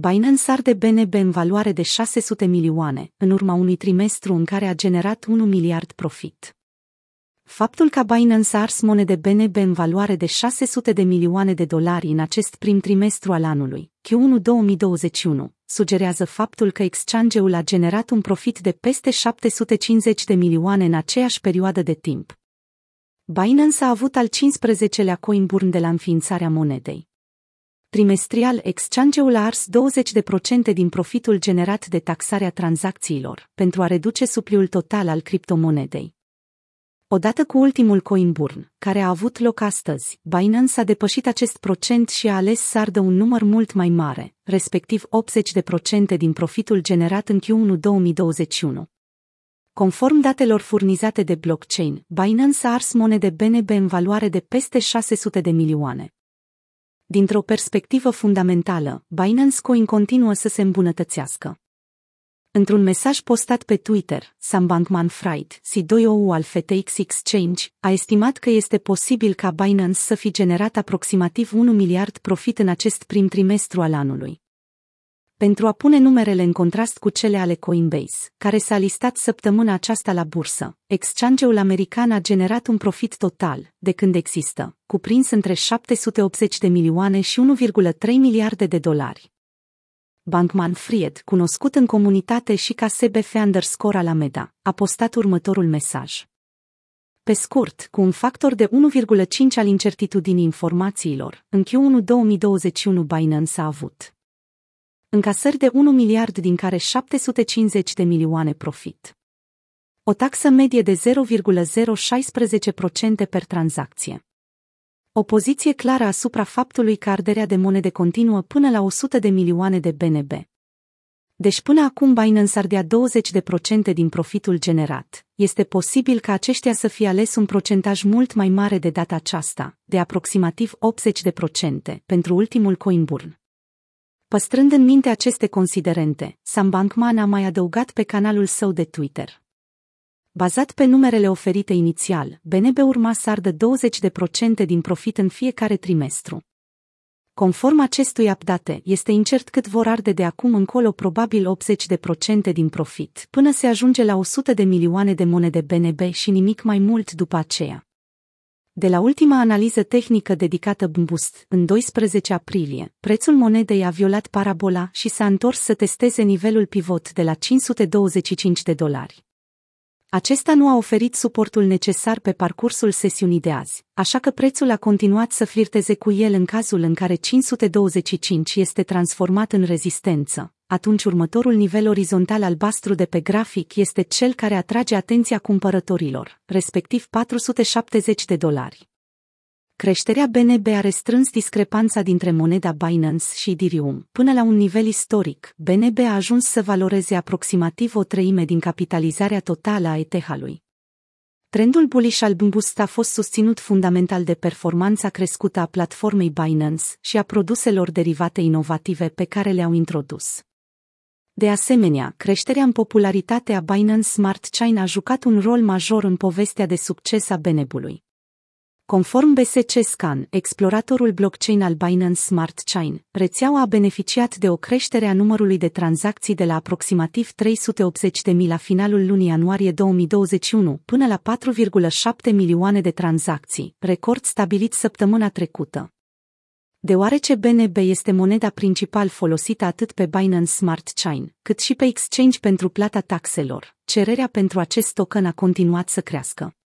Binance arde BNB în valoare de 600 milioane, în urma unui trimestru în care a generat 1 miliard profit. Faptul că Binance a ars monede BNB în valoare de 600 de milioane de dolari în acest prim trimestru al anului, Q1 2021, sugerează faptul că exchange-ul a generat un profit de peste 750 de milioane în aceeași perioadă de timp. Binance a avut al 15-lea coin burn de la înființarea monedei. Trimestrial, exchange-ul a ars 20% din profitul generat de taxarea tranzacțiilor, pentru a reduce supliul total al criptomonedei. Odată cu ultimul coin burn, care a avut loc astăzi, Binance a depășit acest procent și a ales să ardă un număr mult mai mare, respectiv 80% din profitul generat în Q1 2021. Conform datelor furnizate de blockchain, Binance a ars monede BNB în valoare de peste 600 de milioane. Dintr-o perspectivă fundamentală, Binance Coin continuă să se îmbunătățească. Într-un mesaj postat pe Twitter, Sam Bankman-Fried, CEO al FTX Exchange, a estimat că este posibil ca Binance să fi generat aproximativ 1 miliard profit în acest prim trimestru al anului. Pentru a pune numerele în contrast cu cele ale Coinbase, care s-a listat săptămâna aceasta la bursă, exchange-ul american a generat un profit total, de când există, cuprins între 780 de milioane și 1,3 miliarde de dolari. Bankman Fried, cunoscut în comunitate și ca SBF underscore Alameda, a postat următorul mesaj. Pe scurt, cu un factor de 1,5 al incertitudinii informațiilor, în Q1 2021 Binance a avut încasări de 1 miliard din care 750 de milioane profit. O taxă medie de 0,016% per tranzacție. O poziție clară asupra faptului că arderea de monede continuă până la 100 de milioane de BNB. Deci până acum Binance ardea 20% din profitul generat. Este posibil ca aceștia să fie ales un procentaj mult mai mare de data aceasta, de aproximativ 80% pentru ultimul coin burn. Păstrând în minte aceste considerente, Sam Bankman a mai adăugat pe canalul său de Twitter. Bazat pe numerele oferite inițial, BNB urma să ardă 20% din profit în fiecare trimestru. Conform acestui update, este incert cât vor arde de acum încolo probabil 80% din profit, până se ajunge la 100 de milioane de monede BNB și nimic mai mult după aceea. De la ultima analiză tehnică dedicată Boost, în 12 aprilie, prețul monedei a violat parabola și s-a întors să testeze nivelul pivot de la 525 de dolari. Acesta nu a oferit suportul necesar pe parcursul sesiunii de azi, așa că prețul a continuat să flirteze cu el în cazul în care 525 este transformat în rezistență. Atunci următorul nivel orizontal albastru de pe grafic este cel care atrage atenția cumpărătorilor, respectiv 470 de dolari. Creșterea BNB a restrâns discrepanța dintre moneda Binance și Ethereum până la un nivel istoric. BNB a ajuns să valoreze aproximativ o treime din capitalizarea totală a ETH-ului. Trendul bullish al Boost a fost susținut fundamental de performanța crescută a platformei Binance și a produselor derivate inovative pe care le-au introdus. De asemenea, creșterea în popularitate a Binance Smart Chain a jucat un rol major în povestea de succes a Benebului. Conform BSC Scan, exploratorul blockchain al Binance Smart Chain, rețeaua a beneficiat de o creștere a numărului de tranzacții de la aproximativ 380.000 la finalul lunii ianuarie 2021 până la 4,7 milioane de tranzacții, record stabilit săptămâna trecută. Deoarece BNB este moneda principal folosită atât pe Binance Smart Chain, cât și pe exchange pentru plata taxelor, cererea pentru acest token a continuat să crească.